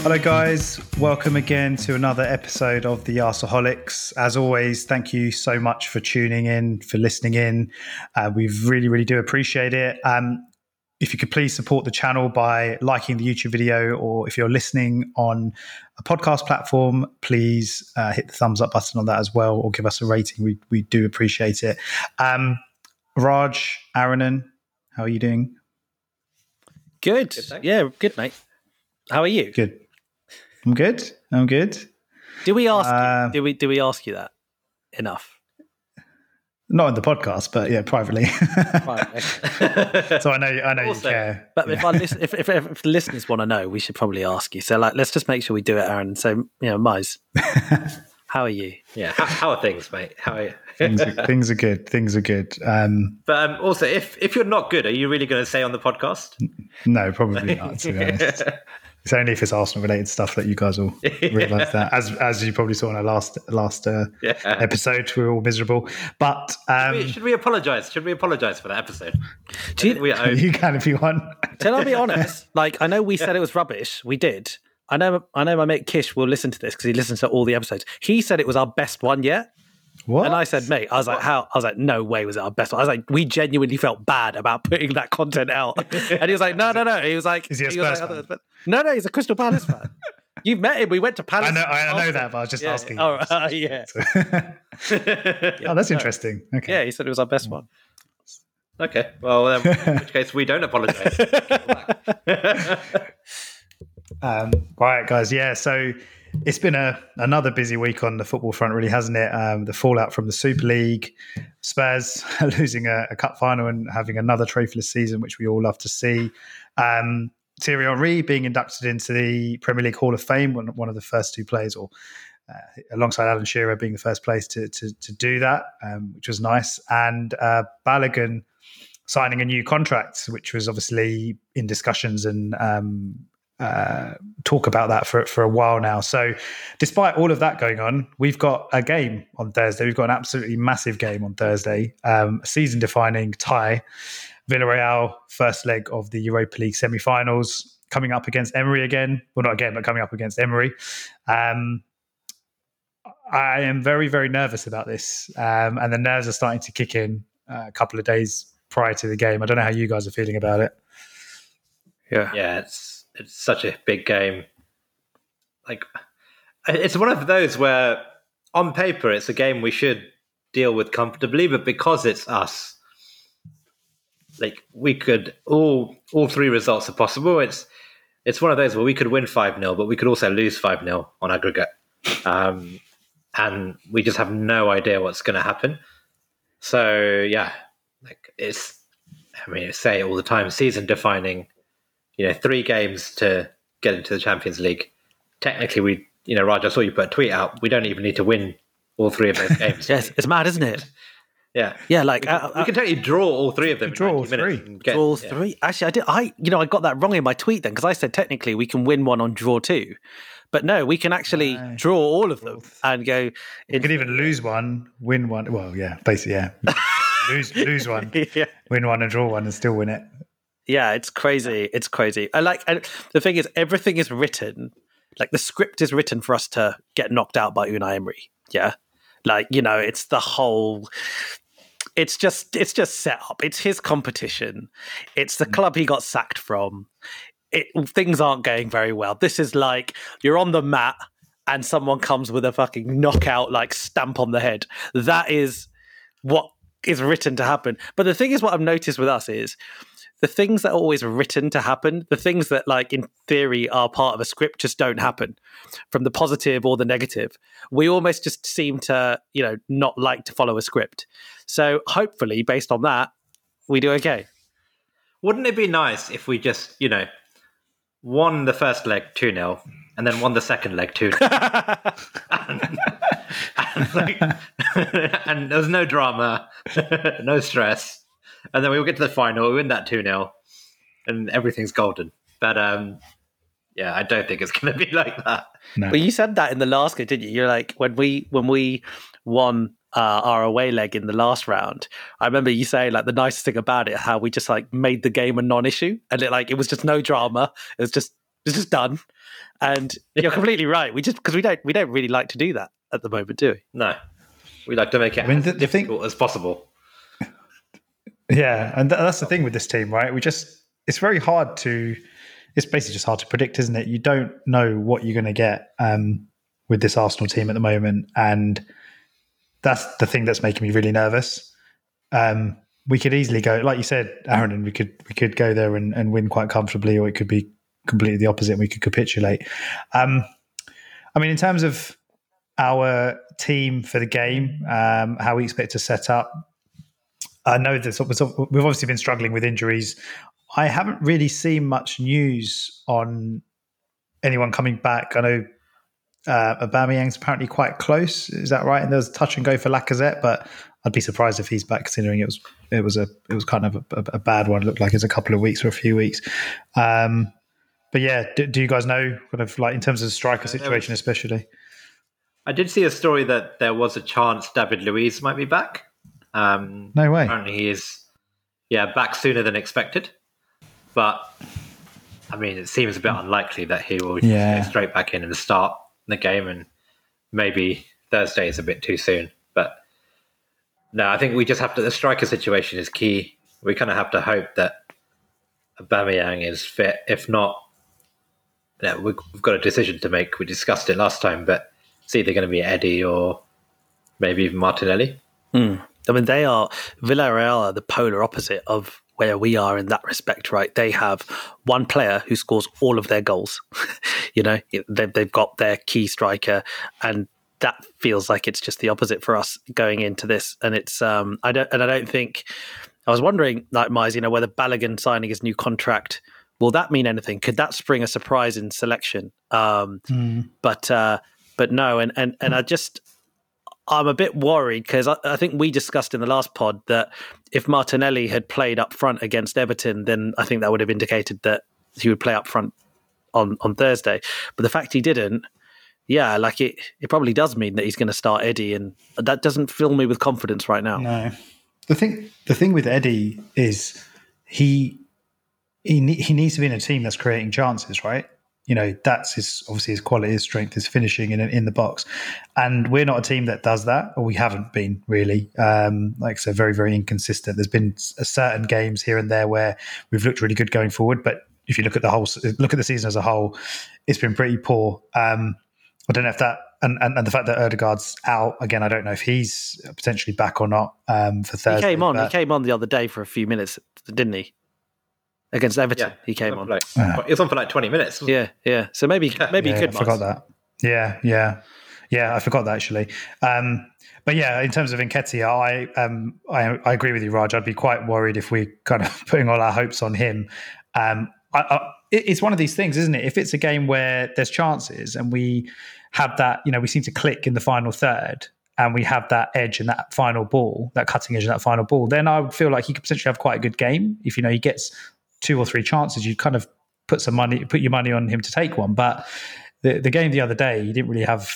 Hello, guys. Welcome again to another episode of the Arsaholics. As always, thank you so much for tuning in, for listening in. Uh, we really, really do appreciate it. Um, if you could please support the channel by liking the YouTube video, or if you're listening on a podcast platform, please uh, hit the thumbs up button on that as well, or give us a rating. We we do appreciate it. Um, Raj, Aaronan, how are you doing? Good. Good, yeah, good, mate. How are you? Good. I'm good. I'm good. Do we ask Uh, you? Did we? Did we ask you that enough? Not in the podcast, but yeah, privately. Right. so I know, I know Also- you care. But if, I listen, if, if, if the listeners want to know, we should probably ask you. So, like, let's just make sure we do it, Aaron. So, you know, Mize, how are you? yeah. How, how are things, mate? How are you? Things, are, things are good. Things are good. Um, but um, also, if if you're not good, are you really going to say on the podcast? no, probably not. To be honest, it's only if it's Arsenal related stuff that you guys will realise that. As as you probably saw in our last last uh, Yeah. episode, we were all miserable. But um, Wait, Should we apologise? Should we apologise for that episode? Do you, We owe. you can if you want. Can I be honest? Like, I know we said it was rubbish. We did. I know. I know. My mate Kish will listen to this because he listens to all the episodes. He said it was our best one yet, What? and I said, "Mate, I was like, how?" I was like, "No way was it our best one." I was like, "We genuinely felt bad about putting that content out," and he was like, "No, no, no." He was like, Is he a was like, Spurs "I thought it fan? "No, no, he's a Crystal Palace fan." You've met him. We went to Palace. I know, I, I know that, but I was just Yeah, asking. Oh, uh, yeah. oh, that's interesting. Okay. Yeah, he said it was our best one. okay. Well, um, in which case, we don't apologise. Um, right, guys. Yeah. So it's been a another busy week on the football front, really, hasn't it? Um, the fallout from the Super League, Spurs losing a, a cup final and having another trophyless season, which we all love to see. Um, Thierry Henry being inducted into the Premier League Hall of Fame, one, of the first two players, or uh, alongside Alan Shearer being the first place to to, to do that, um, which was nice. And uh, Balogun signing a new contract, which was obviously in discussions and um, uh, talk about that for for a while now. So, despite all of that going on, we've got a game on Thursday. We've got an absolutely massive game on Thursday, um, a season-defining tie. Villarreal first leg of the Europa League semi-finals coming up against Emery again. Well, not again, but coming up against Emery. Um, I am very, very nervous about this, um, and the nerves are starting to kick in uh, a couple of days prior to the game. I don't know how you guys are feeling about it. Yeah. yeah, it's it's such a big game. Like, it's one of those where, on paper, it's a game we should deal with comfortably, but because it's us, like we could all all three results are possible. It's it's one of those where we could win five 0 but we could also lose five 0 on aggregate, um, and we just have no idea what's going to happen. So yeah, like it's I mean, I say it all the time, season defining. You know, three games to get into the Champions League. Technically, we you know, Raj, I saw you put a tweet out. We don't even need to win all three of those games. Yes, it's mad, isn't it? Yeah. Yeah, like We, uh, we can technically draw all three of them. Draw all three. get- draw yeah. three. Actually, I did. I you know I got that wrong in my tweet then because I said technically we can win one on draw two, but no, we can actually No. draw all of them and go. You in- could even lose one, win one. Well, yeah, basically, yeah. lose lose one, yeah. win one, and draw one, and still win it. Yeah, it's crazy. It's crazy. I like and the thing is everything is written like the script is written for us to get knocked out by Unai Emery. Yeah. Like, you know, it's the whole it's just it's just set up. It's his competition. It's the mm. club he got sacked from. It things aren't going very well. This is like you're on the mat and someone comes with a fucking knockout like stamp on the head. That is what is written to happen. But the thing is what I've noticed with us is the things that are always written to happen, the things that, like, in theory are part of a script just don't happen from the positive or the negative. We almost just seem to, you know, not like to follow a script. So hopefully, based on that, we do okay. Wouldn't it be nice if we just, you know, won the first leg 2 0 and then won the second leg 2 0? and, and, like, and there was no drama, no stress. And then we will get to the final, we win that 2 0, and everything's golden. But um, yeah, I don't think it's going to be like that. No. Well, you said that in the last game, didn't you? You're like when we when we won uh, our away leg in the last round, I remember you saying like the nicest thing about it, how we just like made the game a non-issue, and it like it was just no drama. It was just it was just done. And you're completely right. We just because we don't we don't really like to do that at the moment, do we? No, we like to make it I mean, as the- the thing- difficult as possible. Yeah, and th- that's the thing with this team, right? We just it's very hard to it's basically just hard to predict, isn't it? You don't know what you're going to get um, with this Arsenal team at the moment, and that's the thing that's making me really nervous. Um, we could easily go, like you said, Aaron, and we could we could go there and, and win quite comfortably, or it could be completely the opposite. and We could capitulate. Um, I mean, in terms of our team for the game, um, how we expect to set up, I know that we've obviously been struggling with injuries. I haven't really seen much news on anyone coming back. I know uh, Aubameyang's apparently quite close. Is that right? And there was touch and go for Lacazette, but I'd be surprised if he's back, considering it was it was a it was kind of a, a, a bad one. It looked like it's a couple of weeks or a few weeks. Um, but yeah, do, do, you guys know kind of like in terms of the striker situation, especially? I did see a story that there was a chance David Luiz might be back. Um, no way. Apparently, he is, yeah, back sooner than expected. But I mean, it seems a bit unlikely that he will yeah. go straight back in and start the game, and maybe Thursday is a bit too soon. But no, I think we just have to. The striker situation is key. We kind of have to hope that Aubameyang is fit. If not, yeah, we've got a decision to make. We discussed it last time, but it's either going to be Eddie or maybe even Martinelli. Hmm. I mean, they are Villarreal are the polar opposite of where we are in that respect, right? They have one player who scores all of their goals. you know, they've, they've got their key striker, and that feels like it's just the opposite for us going into this. And it's um, I don't and I don't think I was wondering, like Mize, you know, whether Balogun signing his new contract will that mean anything? Could that spring a surprise in selection? Um, mm. But uh, but no, and and and I just I'm a bit worried because I, I, think we discussed in the last pod that if Martinelli had played up front against Everton, then I think that would have indicated that he would play up front on, on Thursday. But the fact he didn't, yeah, like it, it probably does mean that he's going to start Eddie, and that doesn't fill me with confidence right now. No, the thing the thing with Eddie is he he he needs to be in a team that's creating chances, right? You know that's his obviously his quality, his strength, his finishing in in the box, and we're not a team that does that, or we haven't been really. Um, like I said, very very inconsistent. There's been certain games here and there where we've looked really good going forward, but if you look at the whole look at the season as a whole, it's been pretty poor. Um, I don't know if that and, and, and, the fact that Odegaard's out again, I don't know if he's potentially back or not um, for Thursday. He came on. He came on the other day for a few minutes, didn't he? Against Everton. Yeah, he came on. Like, He was on for like twenty minutes. Yeah, yeah. So maybe maybe yeah, he could. I forgot that. Yeah, yeah, yeah. I forgot that actually. Um, but yeah, in terms of Nketiah, I, um, I I agree with you, Raj. I'd be quite worried if we kind of putting all our hopes on him. Um, I, I, it's one of these things, isn't it? If it's a game where there's chances and we have that, you know, we seem to click in the final third and we have that edge in that final ball, that cutting edge in that final ball, then I would feel like he could potentially have quite a good game. If you know he gets two or three chances, you kind of put some money, put your money on him to take one. But the the game the other day, he didn't really have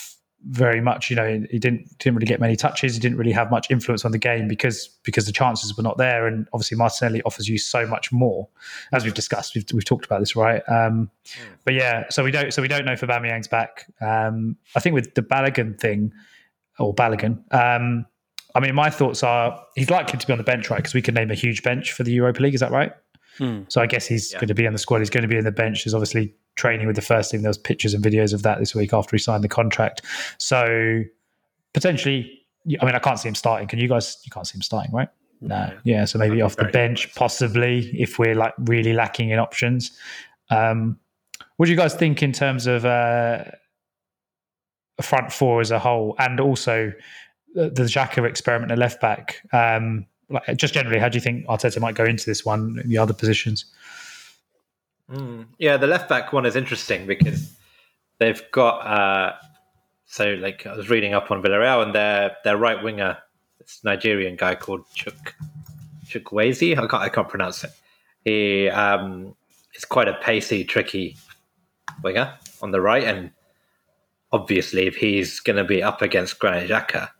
very much. You know, he didn't didn't really get many touches. He didn't really have much influence on the game because because the chances were not there. And obviously, Martinelli offers you so much more, as we've discussed. We've, we've talked about this, right? Um, yeah. But yeah, so we don't so we don't know if Aubameyang's back. Um, I think with the Balogun thing or Balogun. Um, I mean, my thoughts are he's likely to be on the bench, right? Because we can name a huge bench for the Europa League. Is that right? Hmm. So I guess he's yeah. going to be on the squad. He's going to be in the bench. He's obviously training with the first team. There was pictures and videos of that this week after he signed the contract. So potentially, I mean, I can't see him starting. Can you guys? You can't see him starting, right? No. Yeah. So maybe off the bench, possibly if we're like really lacking in options. Um, what do you guys think in terms of uh, a front four as a whole, and also the, the Xhaka experiment at left back? Um, like just generally, how do you think Arteta might go into this one, the other positions? Mm, yeah, the left back one is interesting because they've got uh, so like I was reading up on Villarreal and their their right winger, this Nigerian guy called Chuk Chukwueze. I can't I can't pronounce it. He um, is quite a pacey, tricky winger on the right, and obviously if he's going to be up against Granit Xhaka,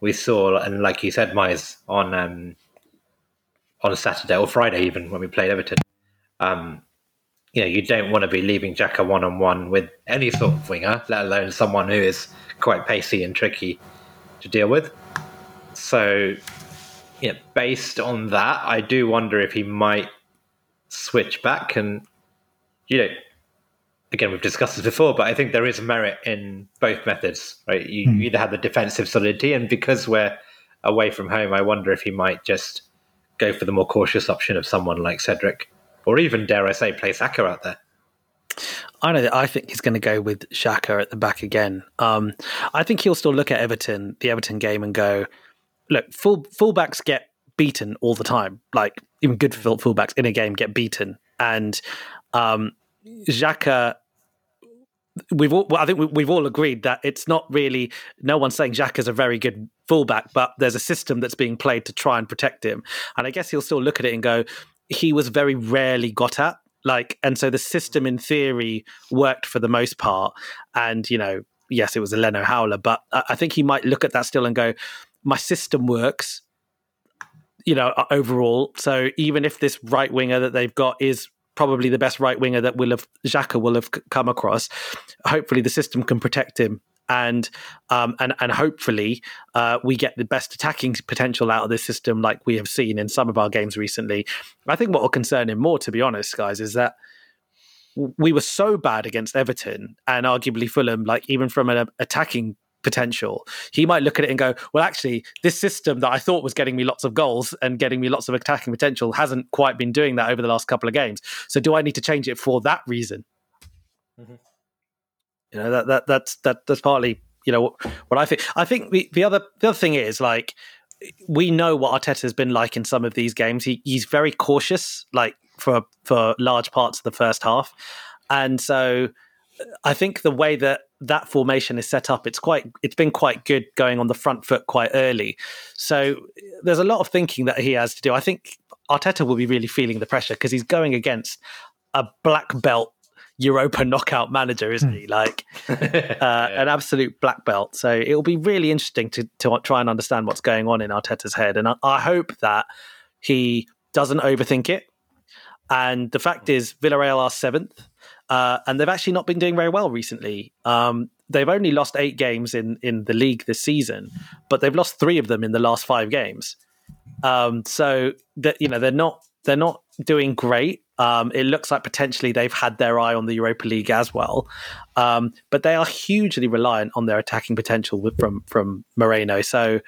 we saw, and like you said, Mize on um, on Saturday or Friday, even when we played Everton. Um, you know, you don't want to be leaving Xhaka one on one with any sort of winger, let alone someone who is quite pacey and tricky to deal with. So, yeah, based on that, I do wonder if he might switch back. And, you know, again, we've discussed this before, but I think there is merit in both methods, right? You, mm. you either have the defensive solidity, and because we're away from home, I wonder if he might just go for the more cautious option of someone like Cedric, or even, dare I say, play Saka out there. I know. that I think he's going to go with Xhaka at the back again. Um, I think he'll still look at Everton, the Everton game, and go, "Look, full fullbacks get beaten all the time. Like even good fullbacks in a game get beaten, and um, Xhaka we've all, well, I think we, have all agreed that it's not really. No one's saying Xhaka is a very good fullback, but there's a system that's being played to try and protect him. And I guess he'll still look at it and go, he was very rarely got at. Like, and so the system in theory worked for the most part. And you know, yes, it was a Leno howler, but I think he might look at that still and go, my system works. You know, overall. So even if this right winger that they've got is probably the best right winger that will have Xhaka will have come across. Hopefully, the system can protect him. And um, and and hopefully uh, we get the best attacking potential out of this system, like we have seen in some of our games recently. I think what will concern him more, to be honest, guys, is that we were so bad against Everton and arguably Fulham, like even from an attacking potential. He might look at it and go, well, actually, this system that I thought was getting me lots of goals and getting me lots of attacking potential hasn't quite been doing that over the last couple of games. So do I need to change it for that reason? Mm-hmm. You know, that, that that's that that's partly, you know, what, what I think. I think the, the other the other thing is like we know what Arteta has been like in some of these games. He he's very cautious, like for for large parts of the first half. And so I think the way that that formation is set up, it's quite it's been quite good going on the front foot quite early. So there's a lot of thinking that he has to do. I think Arteta will be really feeling the pressure because he's going against a black belt Europa knockout manager, isn't he? Hmm. Like uh, yeah. an absolute black belt. So it'll be really interesting to, to try and understand what's going on in Arteta's head. And I, I hope that he doesn't overthink it. And the fact is, Villarreal are seventh. Uh, and they've actually not been doing very well recently. Um, they've only lost eight games in in the league this season, but they've lost three of them in the last five games. Um, so that you know they're not they're not doing great. Um, it looks like potentially they've had their eye on the Europa League as well, um, but they are hugely reliant on their attacking potential from from Moreno. So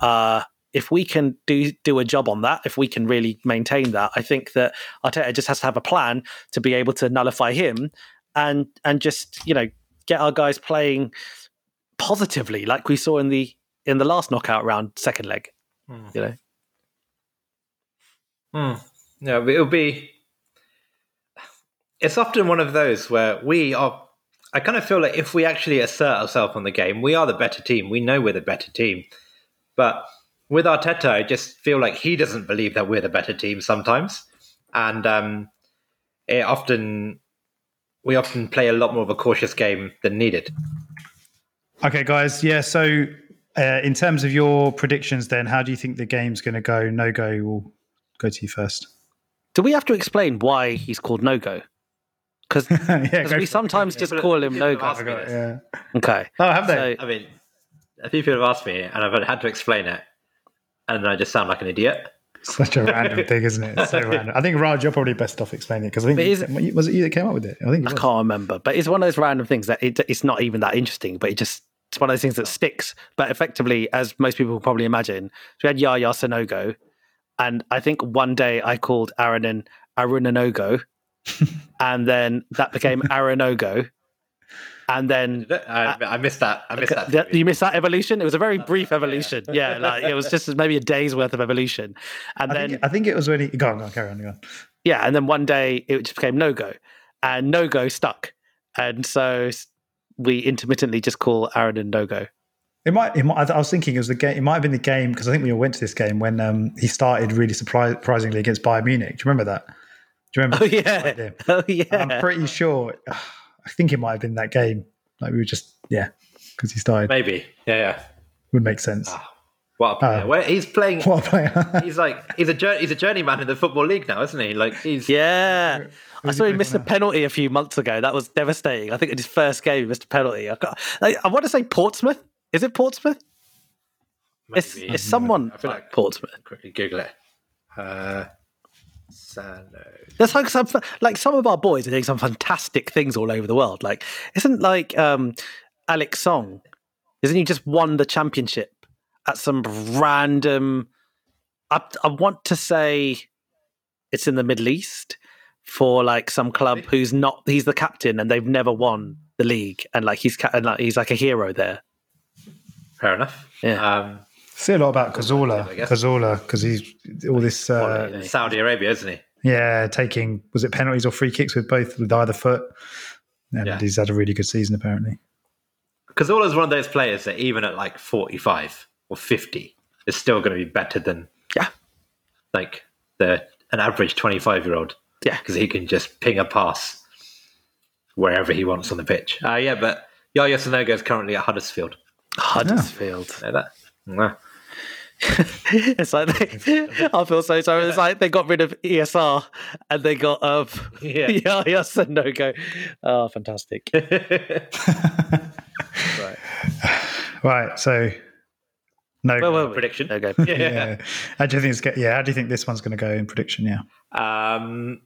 uh, if we can do do a job on that, if we can really maintain that, I think that Arteta just has to have a plan to be able to nullify him and and just you know get our guys playing positively, like we saw in the in the last knockout round, second leg. Mm. You know. Mm. Yeah, it'll be. It's often one of those where we are. I kind of feel like if we actually assert ourselves on the game, we are the better team. We know we're the better team, but with Arteta, I just feel like he doesn't believe that we're the better team sometimes, and um, it often we often play a lot more of a cautious game than needed. Okay, guys. Yeah. So, uh, in terms of your predictions, then, how do you think the game's going to go? No go. We'll go to you first. Do we have to explain why he's called no go? Because yeah, we sometimes just call him no go. Yeah. Okay. Oh, have they? So, I mean, a few people have asked me, and I've had to explain it and I just sound like an idiot. Such a random thing, isn't it? It's so random. I think Raj, you're probably best off explaining it because I think it, was it you that came up with it? I think I can't remember, but it's one of those random things that it, it's not even that interesting, but it just it's one of those things that sticks. But effectively, as most people probably imagine, we had Yaya Sanogo, and I think one day I called Aaron Arunanogo, and then that became Aronogo, and then I, I, missed that. I missed that. You missed that evolution. It was a very brief evolution. Yeah, like it was just maybe a day's worth of evolution. And I then think, I think it was when he go on, go on, carry on, go on. Yeah, and then one day it just became no go, and no go stuck, and so we intermittently just call Aaron and no go. It might, it might. I was thinking it was the game. It might have been the game because I think we all went to this game when um, he started really surprisingly against Bayern Munich. Do you remember that? Do you remember? Oh yeah. Oh yeah. I'm pretty sure. I think it might have been that game. Like we were just, yeah, because he started. Maybe, yeah, yeah, would make sense. Ah. What a player! Oh. Where he's playing. What a player! He's like he's a jour- he's a journeyman in the football league now, isn't he? Like he's Yeah. I saw he he missed a penalty a few months ago. That was devastating. I think in his first game, he missed a penalty. I, got, like, I want to say Portsmouth. Is it Portsmouth? It's, maybe- it's someone I feel like like- Portsmouth. quickly Google it. Uh, Sano. There's like some like some of our boys are doing some fantastic things all over the world. Like, isn't like um Alex Song? Isn't he just won the championship at some random? I, I want to say it's in the Middle East for like some club who's not. He's the captain and they've never won the league, and like he's and like, he's like a hero there. Fair enough. Yeah. Um, See a lot about Cazorla, I guess. Cazorla, because he's all this. Uh, Quality. Saudi Arabia, isn't he? yeah, taking was it penalties or free kicks with both with either foot, and Yeah. he's had a really good season apparently. Because is one of those players that even at like 45 or 50 is still going to be better than Yeah. like the an average 25 year old. Yeah. Because he can just ping a pass wherever he wants on the pitch. Uh, yeah, but Yaya Sanogo is currently at Huddersfield. Huddersfield. Know that? No. it's like they, I feel so sorry. It's like they got rid of ESR and they got um Yeah. yeah yes and no go. Oh, fantastic. right. Right, so no. Where were we? Prediction. No go. Yeah. yeah. How do you think it's get? Yeah, how do you think this one's going to go in prediction? Yeah. Um,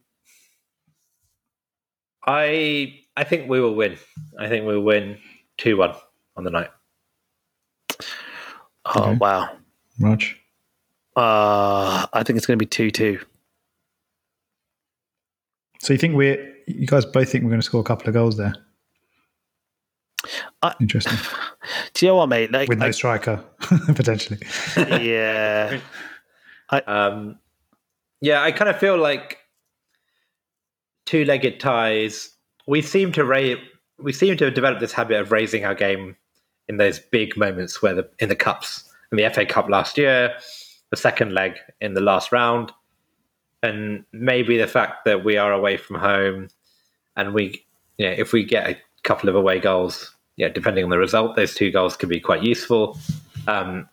I I think we will win. I think we'll win two one on the night. Oh Okay. wow. Raj. Uh, I think it's going to be two two. So you think we're? You guys both think we're going to score a couple of goals there? I- Interesting. Do you know what, mate? Like, With no I- striker potentially. yeah. Um, yeah, I kind of feel like two-legged ties. We seem to ra- we seem to have developed this habit of raising our game in those big moments where the in the cups, in the FA Cup last year, the second leg in the last round, and maybe the fact that we are away from home, and we, you know, if we get a couple of away goals, yeah, depending on the result, those two goals could be quite useful. Um,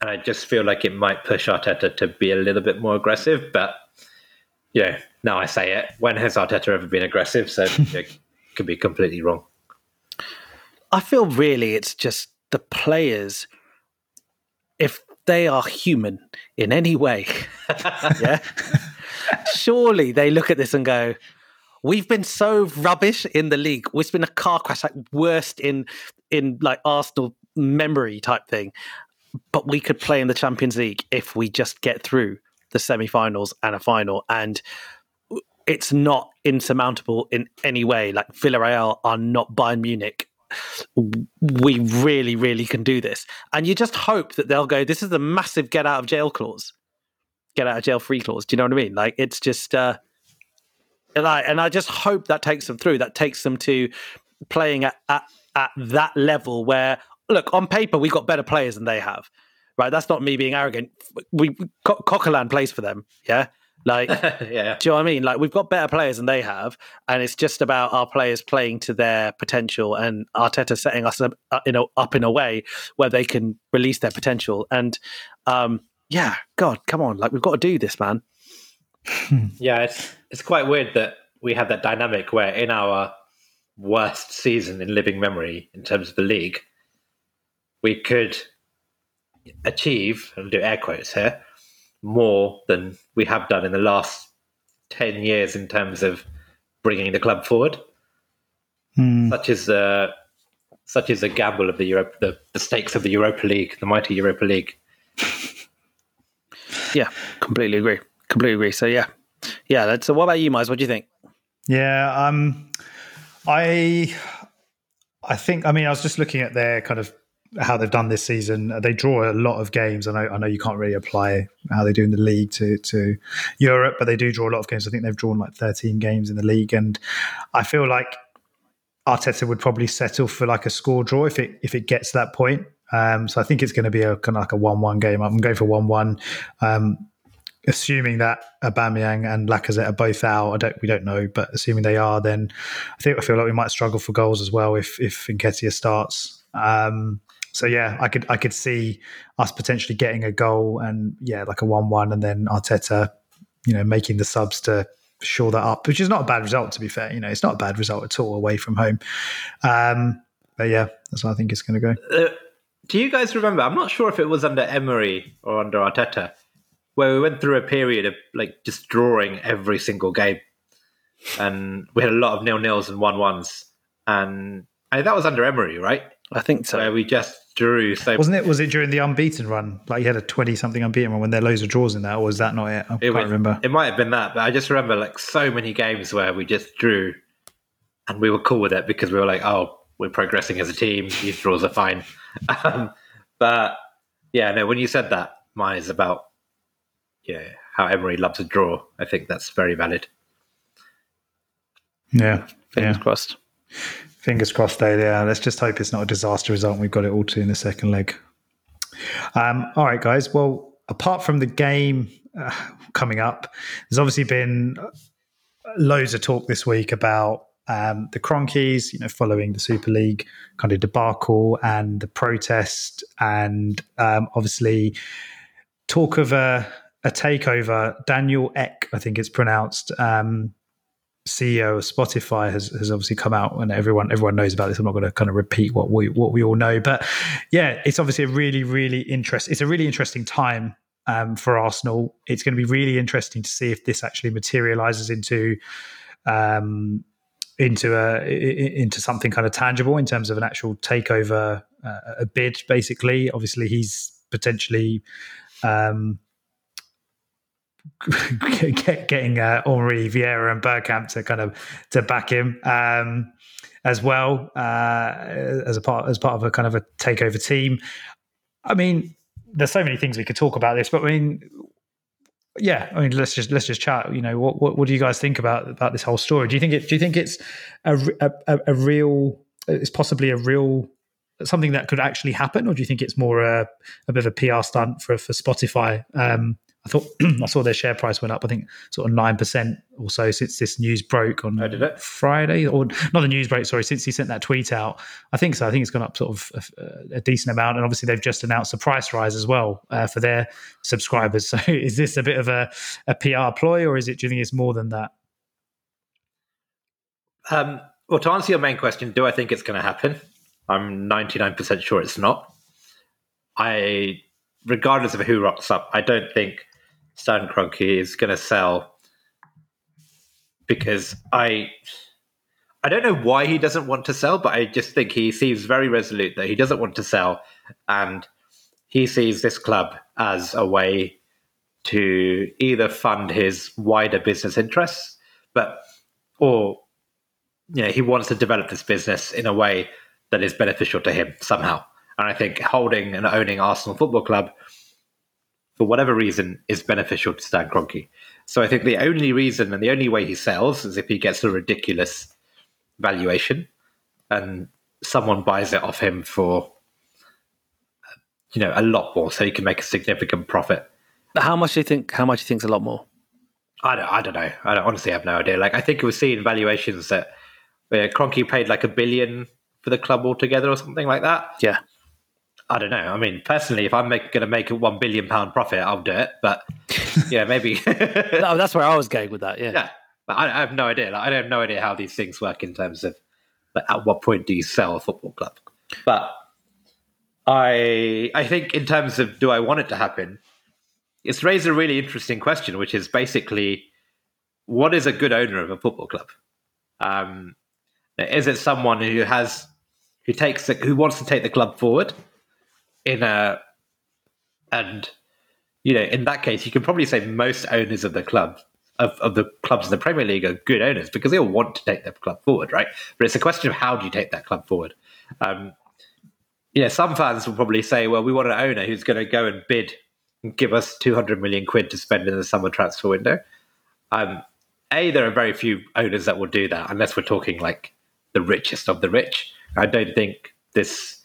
and I just feel like it might push Arteta to be a little bit more aggressive. But know, now I say it. When has Arteta ever been aggressive? So it could be completely wrong. I feel really it's just the players, if they are human in any way, yeah, surely they look at this and go, We've been so rubbish in the league. It's been a car crash, like worst in in like Arsenal memory type thing. But we could play in the Champions League if we just get through the semi-finals and a final. And it's not insurmountable in any way. Like Villarreal are not Bayern Munich. We really, really can do this. And you just hope that they'll go, this is the massive get out of jail clause, get out of jail free clause. Do you know what I mean? Like it's just, uh, and I, and I just hope that takes them through. That takes them to playing at, at, at that level where, look, on paper, we've got better players than they have. Right. That's not me being arrogant. We, Co- Coquelin plays for them. Yeah. Like, yeah, do you know what I mean? Like we've got better players than they have, and it's just about our players playing to their potential, and Arteta setting us up uh, in a, up in a way where they can release their potential. And um, yeah, God, come on, like we've got to do this, man. yeah. It's it's quite weird that we have that dynamic where in our worst season in living memory in terms of the league, we could achieve, and do air quotes here, more than we have done in the last 10 years in terms of bringing the club forward. Hmm. Such is the such is the gamble of the Europe, the, the stakes of the Europa League, the mighty Europa League. Yeah, completely agree. Completely agree. So yeah, yeah. That's, so what about you, Miles? What do you think? Yeah, um, I, I think. I mean, I was just looking at their kind of how they've done this season. They draw a lot of games. I know. I know you can't really apply how they do in the league to to Europe, but they do draw a lot of games. I think they've drawn like thirteen games in the league, and I feel like Arteta would probably settle for like a score draw if it if it gets to that point. Um, so I think it's going to be a kind of like a one-one game. I'm going for one-one. Um, assuming that Aubameyang and Lacazette are both out, I don't we don't know, but assuming they are, then I think I feel like we might struggle for goals as well if if Nketiah starts. Um, so yeah, I could I could see us potentially getting a goal and yeah, like a one-one, and then Arteta, you know, making the subs to shore that up, which is not a bad result to be fair. You know, it's not a bad result at all away from home. Um, but yeah, that's what I think it's going to go. Uh, do you guys remember? I'm not sure if it was under Emery or under Arteta, where we went through a period of like just drawing every single game, and we had a lot of nil nils and one ones, and I, that was under Emery, right? I think so. Where we just drew. So wasn't it? Was it during the unbeaten run? Like you had a twenty something unbeaten run when there are loads of draws in that, or was that not it? I it can't was, remember. It might have been that, but I just remember like so many games where we just drew, and we were cool with it because we were like, oh, we're progressing as a team. These draws are fine. Um, but yeah, no. When you said that, mine is about yeah how Emery loves a draw. I think that's very valid. Yeah, fingers yeah. crossed. Fingers crossed, though. Yeah, let's just hope it's not a disaster result. we've got it all to in the second leg. Um, all right, guys. Well, apart from the game uh, coming up, there's obviously been loads of talk this week about um, the Kroenkes, you know, following the Super League kind of debacle and the protest, and um, obviously talk of a, a, takeover. Daniel Ek, I think it's pronounced, um, CEO of Spotify has, has obviously come out, and everyone everyone knows about this. I'm not going to kind of repeat what we what we all know, but yeah, it's obviously a really really interesting. It's a really interesting time um, for Arsenal. It's going to be really interesting to see if this actually materializes into um, into a into something kind of tangible in terms of an actual takeover, uh, a bid. Basically, obviously, he's potentially um, getting uh, Henry Vieira and Bergkamp to kind of to back him um, as well uh, as a part as part of a kind of a takeover team. I mean, there's so many things we could talk about this, but I mean, yeah, I mean, let's just let's just chat. You know, what what, what do you guys think about about this whole story? Do you think it? Do you think it's a a, a real? It's possibly a real something that could actually happen, or do you think it's more a, a bit of a PR stunt for for Spotify? Um, I thought I saw their share price went up. I think sort of nine percent or so since this news broke on oh, Friday, or not the news break. Sorry, since he sent that tweet out. I think so. I think it's gone up sort of a, a decent amount, and obviously they've just announced a price rise as well uh, for their subscribers. So is this a bit of a, a PR ploy, or is it? Do you think it's more than that? Um, well, to answer your main question, do I think it's going to happen? I'm 99% sure it's not. I, regardless of who rocks up, I don't think Stan Kroenke is going to sell because I I don't know why he doesn't want to sell, but I just think he seems very resolute that he doesn't want to sell, and he sees this club as a way to either fund his wider business interests, but or you know he wants to develop this business in a way that is beneficial to him somehow. And I think holding and owning Arsenal Football Club for whatever reason, is beneficial to Stan Kroenke. So I think the only reason and the only way he sells is if he gets a ridiculous valuation and someone buys it off him for you know a lot more, so he can make a significant profit. How much do you think? How much do you think is a lot more? I don't. I don't know. I don't, honestly have no idea. Like I think we're seeing valuations that uh, Kroenke paid like a billion for the club altogether, or something like that. Yeah. I don't know. I mean, personally, if I'm going to make a one billion pound profit, I'll do it. But yeah, maybe. no, that's where I was going with that. Yeah. Yeah. But I, I have no idea. Like, I have no idea how these things work in terms of like, at what point do you sell a football club. But I, I think in terms of do I want it to happen, it's raised a really interesting question, which is basically, what is a good owner of a football club? Um, is it someone who has who takes the, who wants to take the club forward? In a and you know in that case you can probably say most owners of the club of, of the clubs in the Premier League are good owners because they all want to take their club forward, right? But it's a question of how do you take that club forward. Um, you know, some fans will probably say, "Well, we want an owner who's going to go and bid and give us 200 million quid to spend in the summer transfer window." Um, a, there are very few owners that will do that unless we're talking like the richest of the rich. I don't think this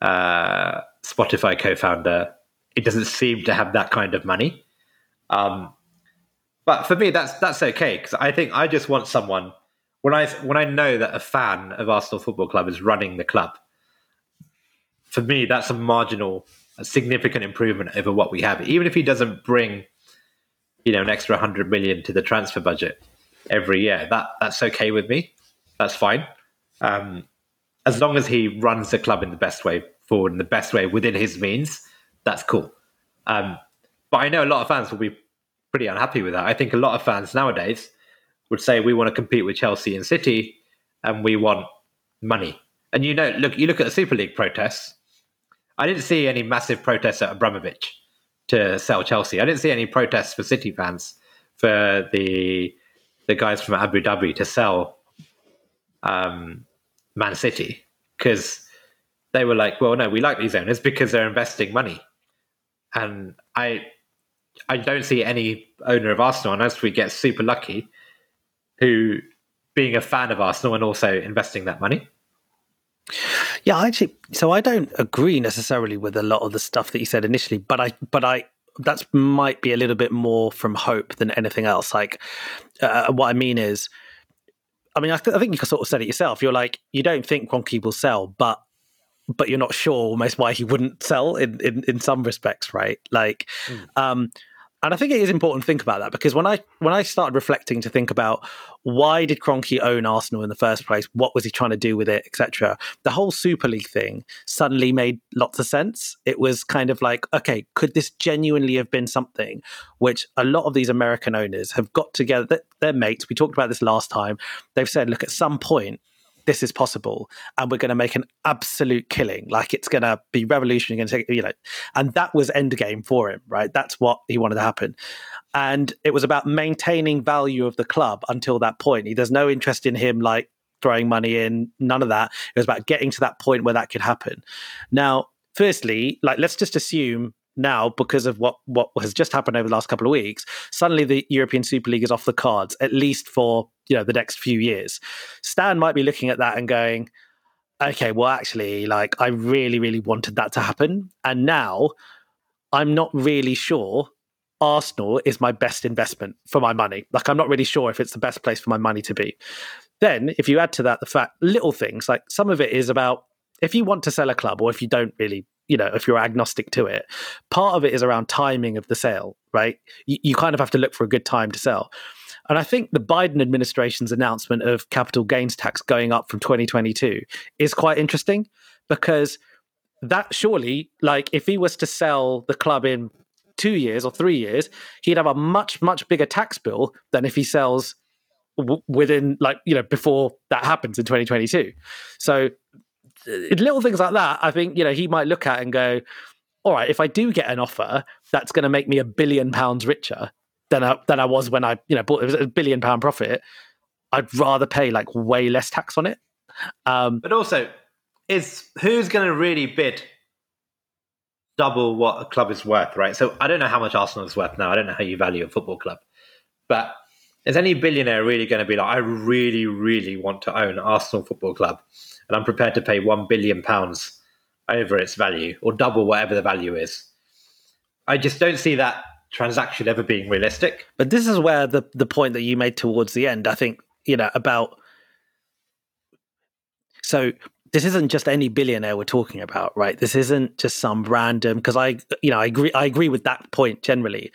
uh, Spotify co-founder, it doesn't seem to have that kind of money. Um, but for me, that's that's okay because I think I just want someone when I when I know that a fan of Arsenal Football Club is running the club. for me, that's a marginal, a significant improvement over what we have. Even if he doesn't bring, you know, an extra 100 million to the transfer budget every year, that that's okay with me. That's fine. Um, as long as he runs the club in the best way forward, in the best way within his means, that's cool. Um, but I know a lot of fans will be pretty unhappy with that. I think a lot of fans nowadays would say we want to compete with Chelsea and City, and we want money. And you know, look, you look at the Super League protests. I didn't see any massive protests at Abramovich to sell Chelsea. I didn't see any protests for City fans for the the guys from Abu Dhabi to sell um, Man City because they were like, well, no, we like these owners because they're investing money, and I I don't see any owner of Arsenal unless we get super lucky who being a fan of Arsenal and also investing that money. Yeah, I actually, so I don't agree necessarily with a lot of the stuff that you said initially, but I, but I, that might be a little bit more from hope than anything else. Like, uh, what I mean is, I mean, I, th- I think you sort of said it yourself. You're like, you don't think Wonky will sell, but but you're not sure almost why he wouldn't sell in in, in some respects, right? Like, mm. um, and I think it is important to think about that because when I when I started reflecting to think about why did Kroenke own Arsenal in the first place, what was he trying to do with it, etc. The whole Super League thing suddenly made lots of sense. It was kind of like, okay, could this genuinely have been something which a lot of these American owners have got together? They're mates. We talked about this last time. They've said, look, at some point this is possible and we're going to make an absolute killing. Like it's going to be revolutionary going to take you know and that was endgame for him right? That's what he wanted to happen. And it was about maintaining value of the club until that point. He, there's no interest in him like throwing money in none of that. It was about getting to that point where that could happen. Now firstly like let's just assume now because of what what has just happened over the last couple of weeks suddenly the european super league is off the cards at least for you know the next few years. Stan might be looking at that and going okay well actually like i really really wanted that to happen and now i'm not really sure arsenal is my best investment for my money. Like i'm not really sure if it's the best place for my money to be. Then if you add to that the fact little things like some of it is about if you want to sell a club or if you don't really you know if you're agnostic to it. Part of it is around timing of the sale right? You, you, kind of have to look for a good time to sell. And i think the biden administration's announcement of capital gains tax going up from 2022 is quite interesting because that surely like if he was to sell the club in two years or three years he'd have a much much bigger tax bill than if he sells w- within like you know before that happens in 2022 so little things like that, I think you know he might look at and go, "All right, if I do get an offer that's going to make me a billion pounds richer than I, than I was when I you know bought it was a billion pound profit, I'd rather pay like way less tax on it." Um, but also, is who's going to really bid double what a club is worth, right? So I don't know how much Arsenal is worth now. I don't know how you value a football club, but is any billionaire really going to be like, I really, really want to own Arsenal Football Club? And I'm prepared to pay one billion pounds over its value or double whatever the value is. I just don't see that transaction ever being realistic. But this is where the the point that you made towards the end, I think, you know, about so this isn't just any billionaire we're talking about, right? This isn't just some random because I, you know, I agree. I agree with that point generally.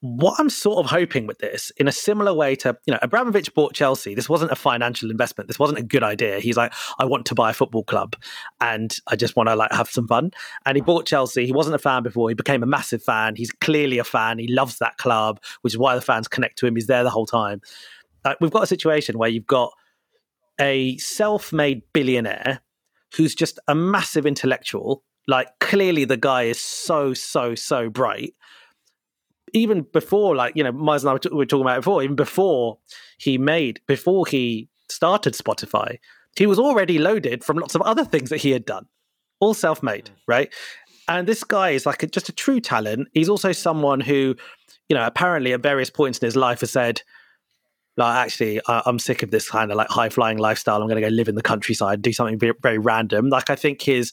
What I'm sort of hoping with this, in a similar way to, you know, Abramovich bought Chelsea. This wasn't a financial investment. This wasn't a good idea. He's like, I want to buy a football club, and I just want to like have some fun. And he bought Chelsea. He wasn't a fan before. He became a massive fan. He's clearly a fan. He loves that club, which is why the fans connect to him. He's there the whole time. We've got a situation where you've got a self-made billionaire who's just a massive intellectual. Like clearly the guy is so, so, so bright. Even before, like, you know, Miles and I were, were talking about before, even before he made, before he started Spotify, he was already loaded from lots of other things that he had done, all self made, mm. right? And this guy is like a, just a true talent. He's also someone who, you know, apparently at various points in his life has said, like actually I, am sick of this kind of like high flying lifestyle. I'm going to go live in the countryside do something very, very random. Like i think his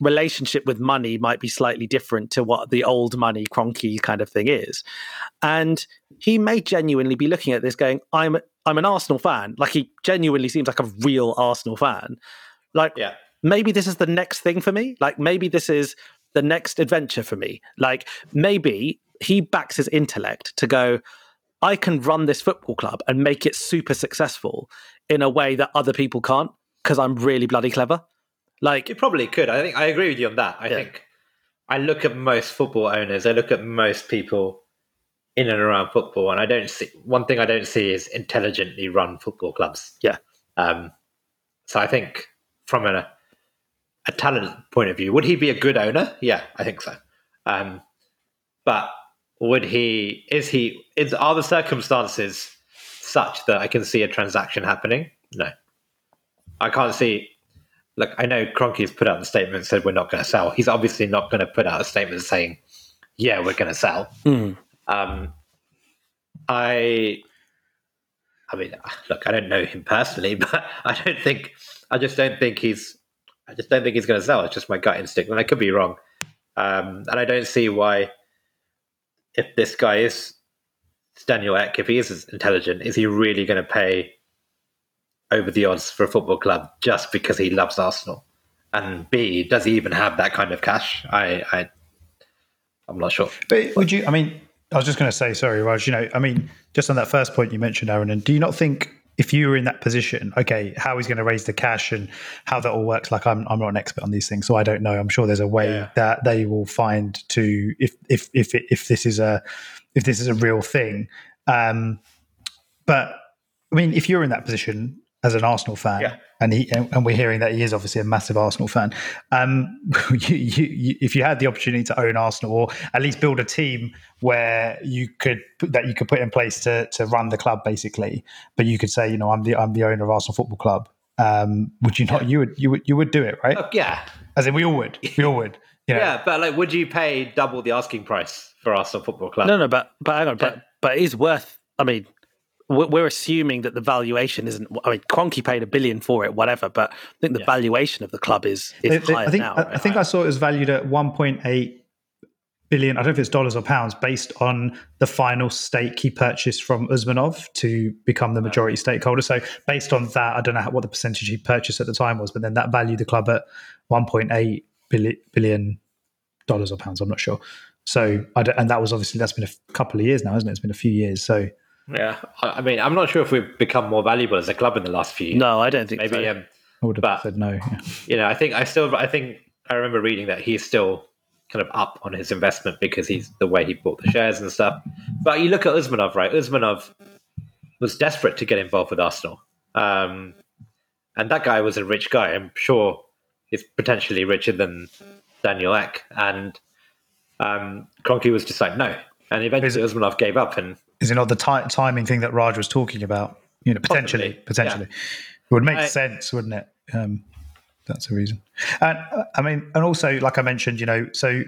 relationship with money might be slightly different to what the old money Kroenke kind of thing is. And he may genuinely be looking at this going i'm i'm an arsenal fan. Like he genuinely seems like a real arsenal fan. Like yeah. maybe this is the next thing for me. Like maybe this is the next adventure for me. Like maybe he backs his intellect to go, I can run this football club and make it super successful in a way that other people can't because I'm really bloody clever. Like You probably could. I think I agree with you on that. I Yeah. think I look at most football owners. I look at most people in and around football, and I don't see one thing. I don't see is intelligently run football clubs. Yeah. Um, so I think from a a talent point of view, would he be a good owner? Yeah, I think so. Um, but would he? Is he? Is are the circumstances such that I can see a transaction happening? No, I can't see. Look, I know Kroenke's put out the statement and said we're not going to sell. He's obviously not going to put out a statement saying, "Yeah, we're going to sell." mm, Um, I, I mean, look, I don't know him personally, but I don't think, I just don't think he's, I just don't think he's going to sell. It's just my gut instinct, and I could be wrong. Um, and I don't see why, if this guy is Daniel Ek, if he is intelligent, is he really going to pay over the odds for a football club just because he loves Arsenal? And B, does he even have that kind of cash? I, I I'm not sure. But would you? I mean, I was just going to say, sorry, Raj. You know, I mean, just on that first point you mentioned, Aaron, and do you not think if you were in that position, okay, how he's going to raise the cash and how that all works? Like, I'm I'm not an expert on these things, so I don't know. I'm sure there's a way Yeah. that they will find to if if if if this is a if this is a real thing. Um, but I mean, if you're in that position as an Arsenal fan, Yeah. and he and, and we're hearing that he is obviously a massive Arsenal fan, um, you, you, you, if you had the opportunity to own Arsenal or at least build a team where you could that you could put in place to to run the club basically, but you could say, you know, I'm the I'm the owner of Arsenal Football Club. Um, would you not? You would you would you would do it, right? Look, yeah, As in, we all would. We all would. You know? Yeah, but like, would you pay double the asking price for Arsenal Football Club? no, no, but but hang on, Yeah. but but it is worth. I mean, we're we're assuming that the valuation isn't. I mean, Kroenke paid a billion for it, whatever. But I think the Yeah. valuation of the club is is They- they- higher I think now. I, right? I think I saw it was valued at 1.8 billion. I don't know if it's dollars or pounds, based on the final stake he purchased from Usmanov to become the majority stakeholder. So based on that, I don't know how, what the percentage he purchased at the time was, but then that valued the club at 1.8 billion, billion dollars or pounds. I'm not sure. So I don't- and that was obviously that's been a couple of years now, isn't it? It's been a few years. So Yeah, I I mean, I'm not sure if we've become more valuable as a club in the last few years. no, I don't think Maybe, so. um, I would have But- said no. yeah. you know, I think I still, I think I remember reading that he's still kind of up on his investment because he's the way he bought the shares and stuff. But you look at Usmanov, right? Usmanov was desperate to get involved with Arsenal, um, and that guy was a rich guy. I'm sure he's potentially richer than Daniel Ek, and um, Kroenke was just like no. And eventually, Usmanov gave up, and Is it not the ti- timing thing that Raj was talking about? You know, potentially, potentially, it would make I- sense, wouldn't it? Um, that's the reason. And uh, I mean, and also, like I mentioned, you know, so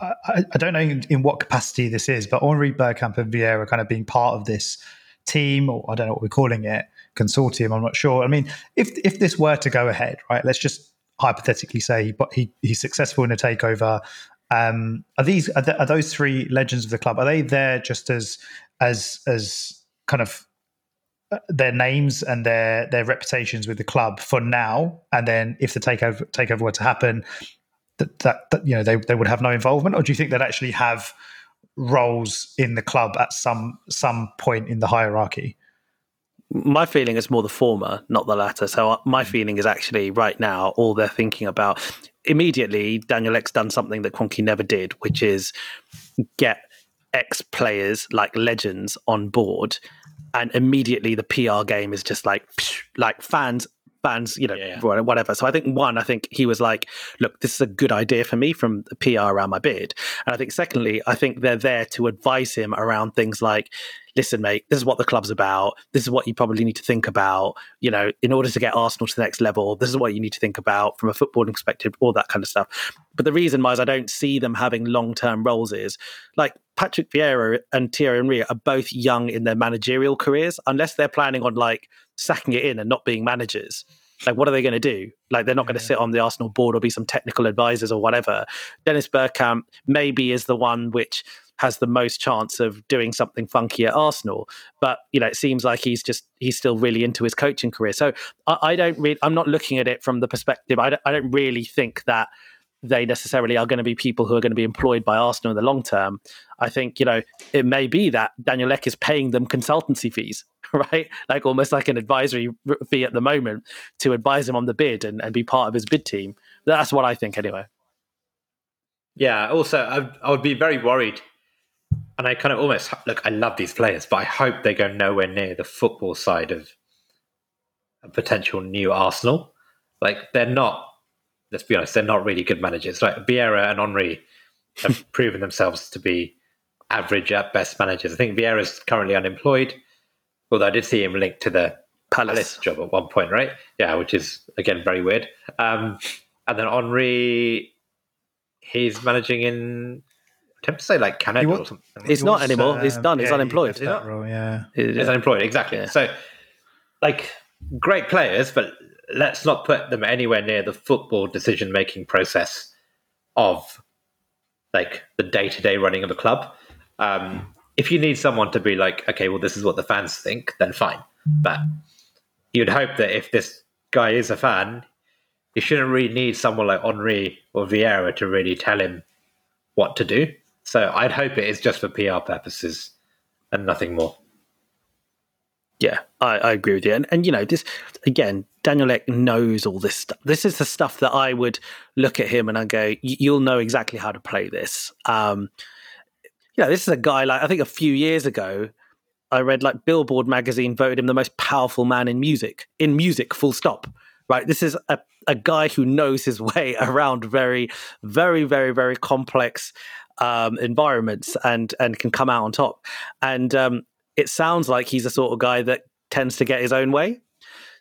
I, I don't know in, in what capacity this is, but Henry Bergkamp and Vieira kind of being part of this team, or I don't know what we're calling it, consortium. I'm not sure. I mean, if if this were to go ahead, right? Let's just hypothetically say, but he he's successful in a takeover. Um, are these are, th- are those three legends of the club? Are they there just as as as kind of uh, their names and their their reputations with the club for now, and then if the takeover takeover were to happen, that, that, that you know they, they would have no involvement, or do you think they'd actually have roles in the club at some some point in the hierarchy? my feeling is more the former, not the latter. So uh, my feeling is actually right now all they're thinking about immediately. Daniel Ek's done something that Kroenke never did, which is get ex players like legends on board, and immediately the PR game is just like psh, like fans. Fans, you know, Yeah. whatever. So I think one, I think he was like, "Look, this is a good idea for me from the PR around my bid," and I think secondly, I think they're there to advise him around things like, listen, mate, this is what the club's about. This is what you probably need to think about. You know, in order to get Arsenal to the next level, this is what you need to think about from a footballing perspective, all that kind of stuff. But the reason why is I don't see them having long term roles is like Patrick Vieira and Thierry Henry are both young in their managerial careers, unless they're planning on like sacking it in and not being managers. Like, what are they going to do? Like, they're not going to sit on the Arsenal board or be some technical advisors or whatever. Dennis Bergkamp maybe is the one which has the most chance of doing something funky at Arsenal. But you know, it seems like he's just he's still really into his coaching career. So I, I don't really, I'm not looking at it from the perspective. I don't, I don't really think that they necessarily are going to be people who are going to be employed by Arsenal in the long term. I think, you know, it may be that Daniel Ek is paying them consultancy fees, right? Like almost like an advisory fee at the moment to advise him on the bid and, and be part of his bid team. That's what I think anyway. Yeah, also, I, I would be very worried. And I kind of almost look, I love these players, but I hope they go nowhere near the football side of a potential new Arsenal. Like, they're not let's be honest, they're not really good managers. Like Vieira and Henry have proven themselves to be average at best managers. I think Vieira's currently unemployed, although I did see him linked to the Palace, Palace job at one point, right? Yeah, which is again very weird. Um, and then Henry, he's managing in. I attempt to say like Canada or something. He's he not was, anymore. he's done. Yeah, he's unemployed. He's, role, yeah. he's unemployed. Exactly. Yeah. So, like, great players, but let's not put them anywhere near the football decision making process of like the day to day running of a club. Um, if you need someone to be like, okay, well, this is what the fans think, then fine. But you'd hope that if this guy is a fan, you shouldn't really need someone like Henry or Vieira to really tell him what to do. So I'd hope it is just for PR purposes and nothing more. Yeah, I, I, agree with you. And, and, you know, this, again, Daniel Ek knows all this stuff. This is the stuff that I would look at him and I go, you'll know exactly how to play this. Um, you know, this is a guy like, I think a few years ago, I read like Billboard magazine voted him the most powerful man in music, in music, full stop. Right. This is a, a guy who knows his way around very, very, very, very complex um, environments and and can come out on top. And um, it sounds like he's the sort of guy that tends to get his own way.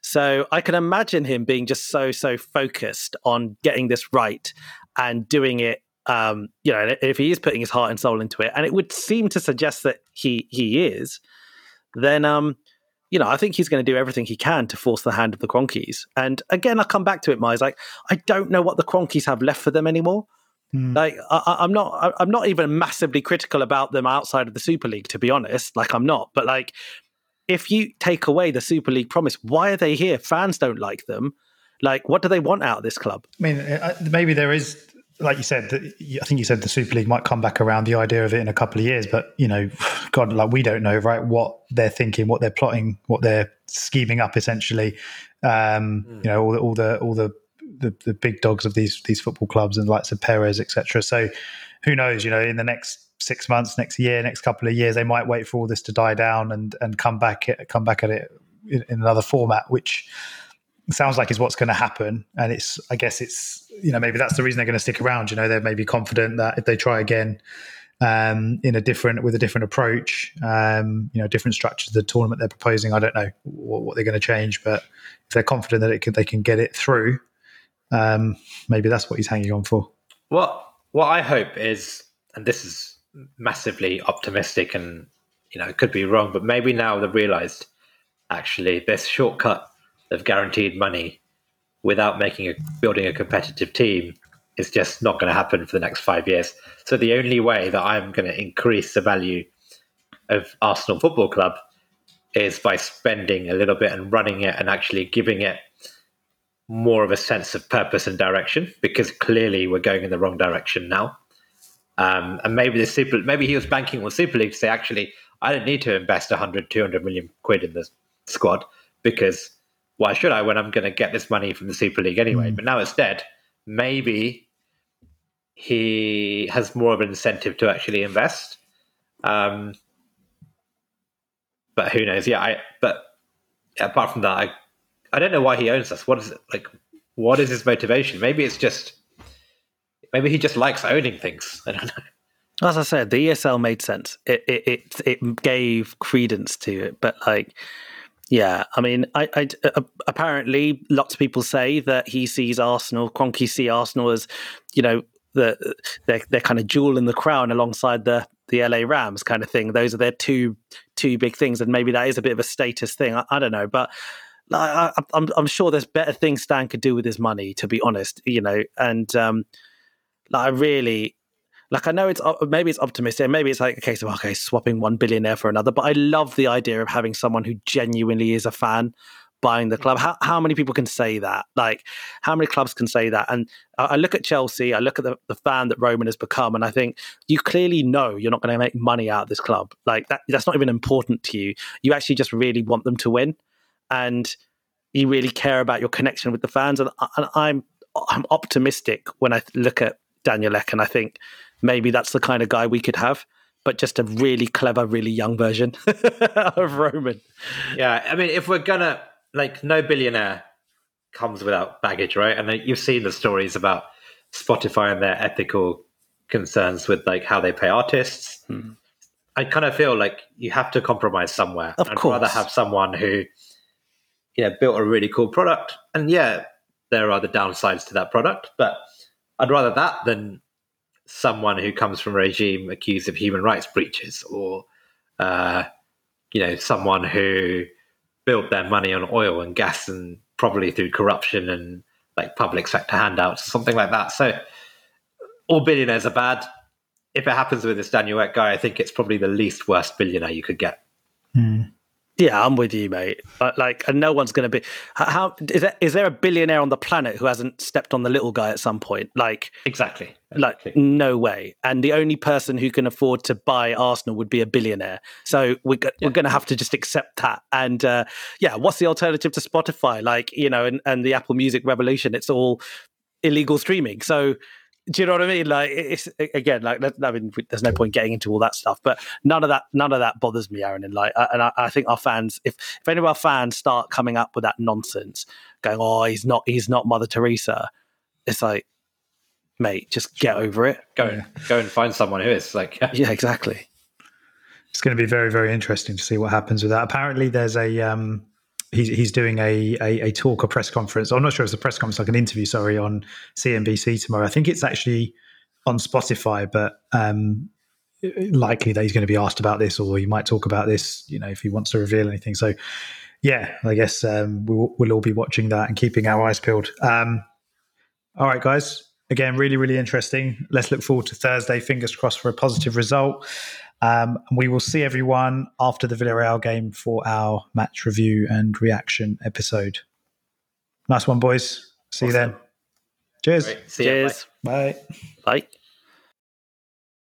So I can imagine him being just so so focused on getting this right and doing it. Um, you know, if he is putting his heart and soul into it, and it would seem to suggest that he he is, then um, you know, I think he's going to do everything he can to force the hand of the Kroenkes. And again, I come back to it, Miles. Like, I don't know what the Kroenkes have left for them anymore. Mm. Like I, am not, I'm not even massively critical about them outside of the Super League, to be honest. Like I'm not, but like if you take away the Super League promise, why are they here? Fans don't like them. Like, what do they want out of this club? I mean, uh, maybe there is, like you said, I think you said the Super League might come back around the idea of it in a couple of years, but you know, God, like we don't know, right? What they're thinking, what they're plotting, what they're scheming up, essentially. Um, mm. You know, all the all the all the the, the big dogs of these these football clubs and the likes of Perez, etc. So who knows? You know, in the next six months, next year, next couple of years, they might wait for all this to die down and and come back come back at it in, in another format, which sounds like is what's going to happen. And it's I guess it's you know maybe that's the reason they're going to stick around. You know, they're maybe confident that if they try again. Um, in a different with a different approach, um, you know, different structures of the tournament they're proposing. I don't know what, what they're going to change, but if they're confident that it can, they can get it through, um, maybe that's what he's hanging on for. What what I hope is, and this is massively optimistic, and you know, it could be wrong, but maybe now they've realised actually this shortcut of guaranteed money without making a building a competitive team is just not going to happen for the next five years. So the only way that I'm going to increase the value of Arsenal Football Club is by spending a little bit and running it and actually giving it more of a sense of purpose and direction because clearly we're going in the wrong direction now. Um, and maybe the super, maybe he was banking on Super League to say, actually, I don't need to invest 100, 200 million quid in the squad because why should I when I'm going to get this money from the Super League anyway? Mm. But now it's dead. Maybe he has more of an incentive to actually invest. Um, but who knows? Yeah, I. But apart from that, I I don't know why he owns us. What is it like? What is his motivation? Maybe it's just maybe he just likes owning things. I don't know. As I said, the ESL made sense. It it it, it gave credence to it, but like. Yeah, I mean, I, I uh, apparently lots of people say that he sees Arsenal, Kroenke see Arsenal as, you know, the they're, they're kind of jewel in the crown alongside the the LA Rams kind of thing. Those are their two two big things, and maybe that is a bit of a status thing. I, I don't know, but I, am I'm, I'm sure there's better things Stan could do with his money, to be honest. You know, and um, like I really, like I know it's maybe it's optimistic, maybe it's like a case of okay, swapping one billionaire for another. But I love the idea of having someone who genuinely is a fan buying the club. How how many people can say that? Like how many clubs can say that? And I, I look at Chelsea, I look at the, the fan that Roman has become, and I think you clearly know you're not going to make money out of this club. Like that that's not even important to you. You actually just really want them to win, and you really care about your connection with the fans. And, and I'm I'm optimistic when I look at Daniel Ek, and I think maybe that's the kind of guy we could have, but just a really clever, really young version of Roman. Yeah, I mean, if we're gonna like, no billionaire comes without baggage, right? And you've seen the stories about Spotify and their ethical concerns with like how they pay artists. Hmm. I kind of feel like you have to compromise somewhere. Of I'd course. rather have someone who, you know, built a really cool product. And yeah, there are the downsides to that product, but I'd rather that than someone who comes from a regime accused of human rights breaches or, uh, you know, someone who built their money on oil and gas and probably through corruption and like public sector handouts or something like that. So all billionaires are bad. If it happens with this Daniel Ek guy, I think it's probably the least worst billionaire you could get. Mm. Yeah, I'm with you, mate. Like, and no one's going to be. How is there? Is there a billionaire on the planet who hasn't stepped on the little guy at some point? Like, exactly. exactly. Like, no way. And the only person who can afford to buy Arsenal would be a billionaire. So we're yeah. we're going to have to just accept that. And uh, yeah, what's the alternative to Spotify? Like, you know, and, and the Apple Music revolution. It's all illegal streaming. So do you know what I mean? Like it's again, like I mean, there's no point getting into all that stuff, but none of that, none of that bothers me, Aaron. And like, and I, I, think our fans, if if any of our fans start coming up with that nonsense, going, "Oh, he's not, he's not Mother Teresa," it's like, mate, just get over it. Go, yeah. go and find someone who is like, yeah, exactly. It's going to be very, very interesting to see what happens with that. Apparently, there's a um, he's he's doing a, a, a talk, or press conference. I'm not sure if it's a press conference, like an interview. Sorry, on CNBC tomorrow. I think it's actually on Spotify, but um, likely that he's going to be asked about this, or he might talk about this. You know, if he wants to reveal anything. So, yeah, I guess um, we'll, we'll all be watching that and keeping our eyes peeled. Um, all right, guys. Again, really, really interesting. Let's look forward to Thursday. Fingers crossed for a positive result. Um, and we will see everyone after the Villarreal game for our match review and reaction episode. Nice one, boys. See awesome. you then. Cheers. See Cheers. Bye. Bye.